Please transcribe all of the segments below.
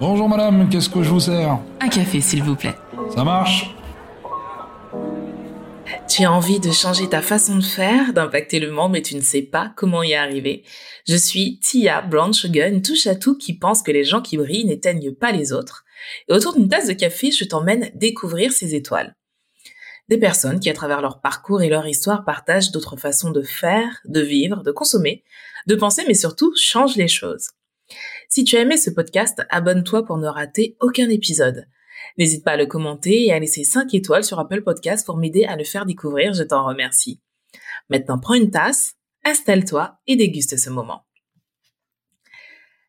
Bonjour madame, qu'est-ce que je vous sers? Un café, s'il vous plaît. Ça marche? Tu as envie de changer ta façon de faire, d'impacter le monde, mais tu ne sais pas comment y arriver. Je suis Tia Brown Sugar, une touche à tout qui pense que les gens qui brillent n'éteignent pas les autres. Et autour d'une tasse de café, je t'emmène découvrir ces étoiles. Des personnes qui, à travers leur parcours et leur histoire, partagent d'autres façons de faire, de vivre, de consommer, de penser, mais surtout changent les choses. Si tu as aimé ce podcast, abonne-toi pour ne rater aucun épisode. N'hésite pas à le commenter et à laisser 5 étoiles sur Apple Podcast pour m'aider à le faire découvrir, je t'en remercie. Maintenant, prends une tasse, installe-toi et déguste ce moment.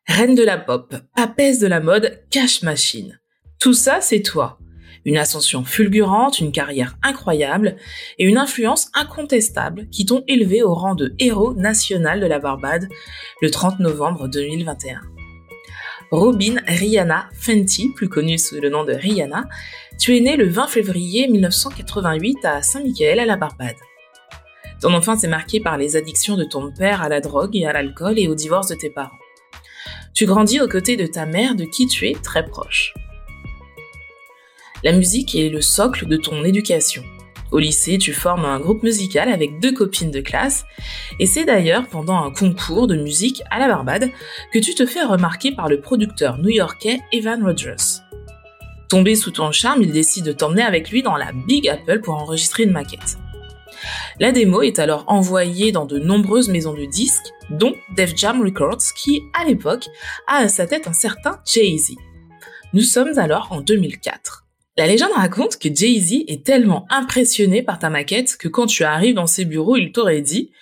Reine de la pop, papesse de la mode, cash machine. Tout ça, c'est toi. Une ascension fulgurante, une carrière incroyable et une influence incontestable qui t'ont élevé au rang de héros national de la Barbade le 30 novembre 2021. Robin Rihanna Fenty, plus connue sous le nom de Rihanna, tu es née le 20 février 1988 à Saint-Michael à la Barbade. Ton enfance est marquée par les addictions de ton père à la drogue et à l'alcool et au divorce de tes parents. Tu grandis aux côtés de ta mère de qui tu es très proche. La musique est le socle de ton éducation. Au lycée, tu formes un groupe musical avec deux copines de classe, et c'est d'ailleurs pendant un concours de musique à la Barbade que tu te fais remarquer par le producteur new-yorkais Evan Rogers. Tombé sous ton charme, il décide de t'emmener avec lui dans la Big Apple pour enregistrer une maquette. La démo est alors envoyée dans de nombreuses maisons de disques, dont Def Jam Records, qui, à l'époque, a à sa tête un certain Jay-Z. Nous sommes alors en 2004. La légende raconte que Jay-Z est tellement impressionné par ta maquette que quand tu arrives dans ses bureaux, il t'aurait dit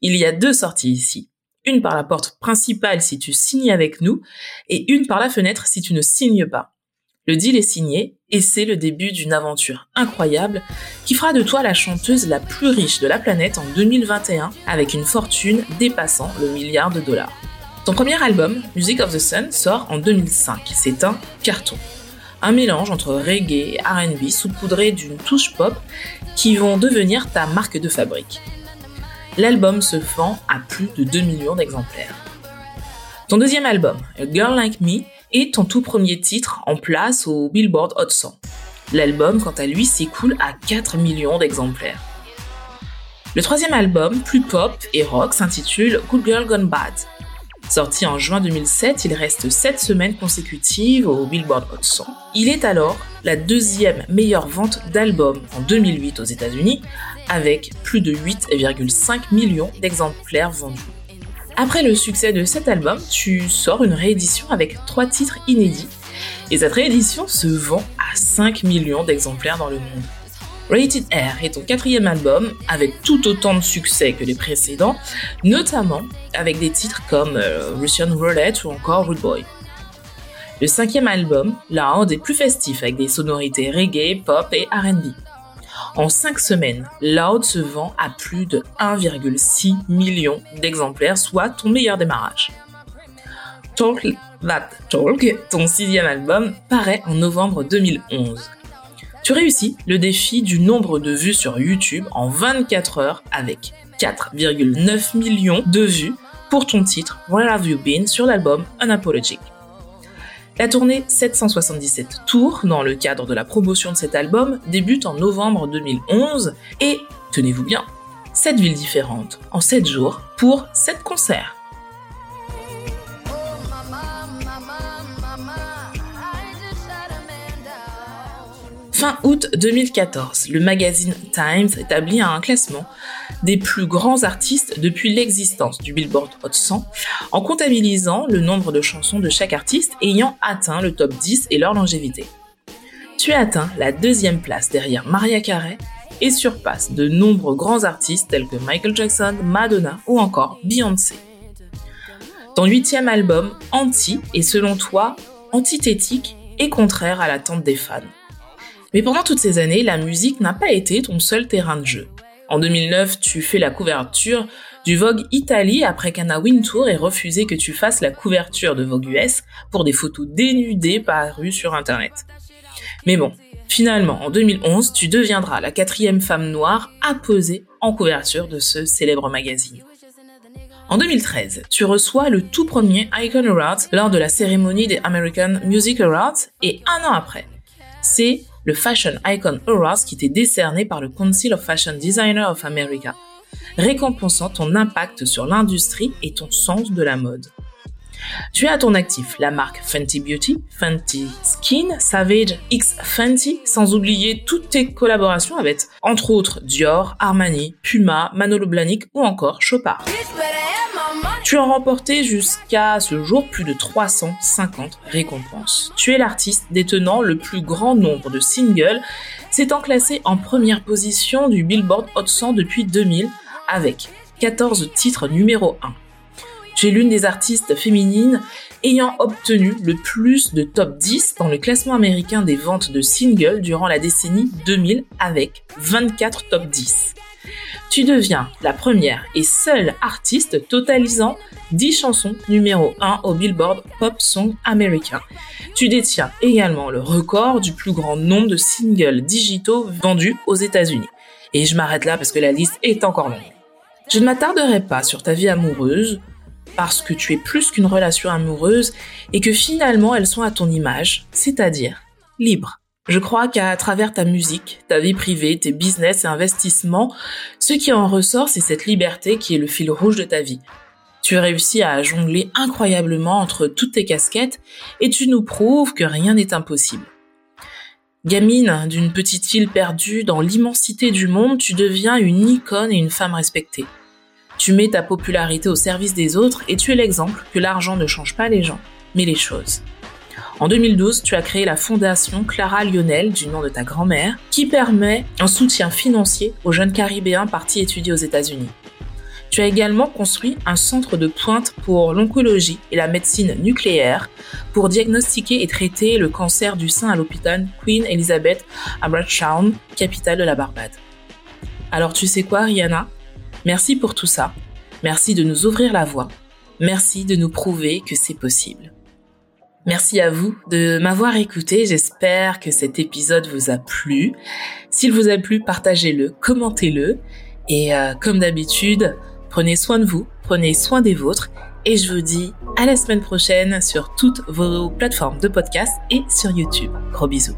Il y a deux sorties ici. Une par la porte principale si tu signes avec nous et une par la fenêtre si tu ne signes pas. Le deal est signé et c'est le début d'une aventure incroyable qui fera de toi la chanteuse la plus riche de la planète en 2021 avec une fortune dépassant le milliard de dollars. Ton premier album, Music of the Sun, sort en 2005. C'est un carton un mélange entre reggae et RB saupoudré d'une touche pop qui vont devenir ta marque de fabrique. L'album se vend à plus de 2 millions d'exemplaires. Ton deuxième album, Girl Like Me, est ton tout premier titre en place au Billboard Hot 100. L'album, quant à lui, s'écoule à 4 millions d'exemplaires. Le troisième album, plus pop et rock, s'intitule Good Girl Gone Bad. Sorti en juin 2007, il reste 7 semaines consécutives au Billboard Hot 100. Il est alors la deuxième meilleure vente d'albums en 2008 aux États-Unis, avec plus de 8,5 millions d'exemplaires vendus. Après le succès de cet album, tu sors une réédition avec trois titres inédits, et cette réédition se vend à 5 millions d'exemplaires dans le monde. Rated Air est ton quatrième album avec tout autant de succès que les précédents, notamment avec des titres comme euh, Russian Roulette ou encore Rude Boy. Le cinquième album, Loud, est plus festif avec des sonorités reggae, pop et RB. En cinq semaines, Loud se vend à plus de 1,6 million d'exemplaires, soit ton meilleur démarrage. Talk That Talk, ton sixième album, paraît en novembre 2011. Tu réussis le défi du nombre de vues sur YouTube en 24 heures avec 4,9 millions de vues pour ton titre Where Have You Been sur l'album Unapologetic. La tournée 777 Tours, dans le cadre de la promotion de cet album, débute en novembre 2011 et, tenez-vous bien, 7 villes différentes en 7 jours pour 7 concerts. Fin août 2014, le magazine Times établit un classement des plus grands artistes depuis l'existence du Billboard Hot 100 en comptabilisant le nombre de chansons de chaque artiste ayant atteint le top 10 et leur longévité. Tu as atteint la deuxième place derrière Maria Carey et surpasse de nombreux grands artistes tels que Michael Jackson, Madonna ou encore Beyoncé. Ton huitième album, Anti, est selon toi antithétique et contraire à l'attente des fans. Mais pendant toutes ces années, la musique n'a pas été ton seul terrain de jeu. En 2009, tu fais la couverture du Vogue Italie après qu'Anna Wintour ait refusé que tu fasses la couverture de Vogue US pour des photos dénudées parues sur Internet. Mais bon, finalement, en 2011, tu deviendras la quatrième femme noire à poser en couverture de ce célèbre magazine. En 2013, tu reçois le tout premier Icon Award lors de la cérémonie des American Music Awards et un an après, c'est le Fashion Icon Awards qui t'est décerné par le Council of Fashion Designers of America, récompensant ton impact sur l'industrie et ton sens de la mode. Tu as à ton actif la marque Fenty Beauty, Fenty Skin, Savage X Fenty, sans oublier toutes tes collaborations avec, entre autres, Dior, Armani, Puma, Manolo Blahnik ou encore Chopard. Tu as remporté jusqu'à ce jour plus de 350 récompenses. Tu es l'artiste détenant le plus grand nombre de singles, s'étant classé en première position du Billboard Hot 100 depuis 2000 avec 14 titres numéro 1. Tu es l'une des artistes féminines ayant obtenu le plus de top 10 dans le classement américain des ventes de singles durant la décennie 2000 avec 24 top 10 tu deviens la première et seule artiste totalisant 10 chansons numéro 1 au Billboard Pop Song américain. Tu détiens également le record du plus grand nombre de singles digitaux vendus aux États-Unis. Et je m'arrête là parce que la liste est encore longue. Je ne m'attarderai pas sur ta vie amoureuse parce que tu es plus qu'une relation amoureuse et que finalement elles sont à ton image, c'est-à-dire libre. Je crois qu'à travers ta musique, ta vie privée, tes business et investissements, ce qui en ressort, c'est cette liberté qui est le fil rouge de ta vie. Tu réussis à jongler incroyablement entre toutes tes casquettes et tu nous prouves que rien n'est impossible. Gamine d'une petite île perdue dans l'immensité du monde, tu deviens une icône et une femme respectée. Tu mets ta popularité au service des autres et tu es l'exemple que l'argent ne change pas les gens, mais les choses. En 2012, tu as créé la fondation Clara Lionel, du nom de ta grand-mère, qui permet un soutien financier aux jeunes Caribéens partis étudier aux États-Unis. Tu as également construit un centre de pointe pour l'oncologie et la médecine nucléaire pour diagnostiquer et traiter le cancer du sein à l'hôpital Queen Elizabeth à Bradtown, capitale de la Barbade. Alors tu sais quoi, Rihanna? Merci pour tout ça. Merci de nous ouvrir la voie. Merci de nous prouver que c'est possible. Merci à vous de m'avoir écouté. J'espère que cet épisode vous a plu. S'il vous a plu, partagez-le, commentez-le. Et euh, comme d'habitude, prenez soin de vous, prenez soin des vôtres. Et je vous dis à la semaine prochaine sur toutes vos plateformes de podcast et sur YouTube. Gros bisous.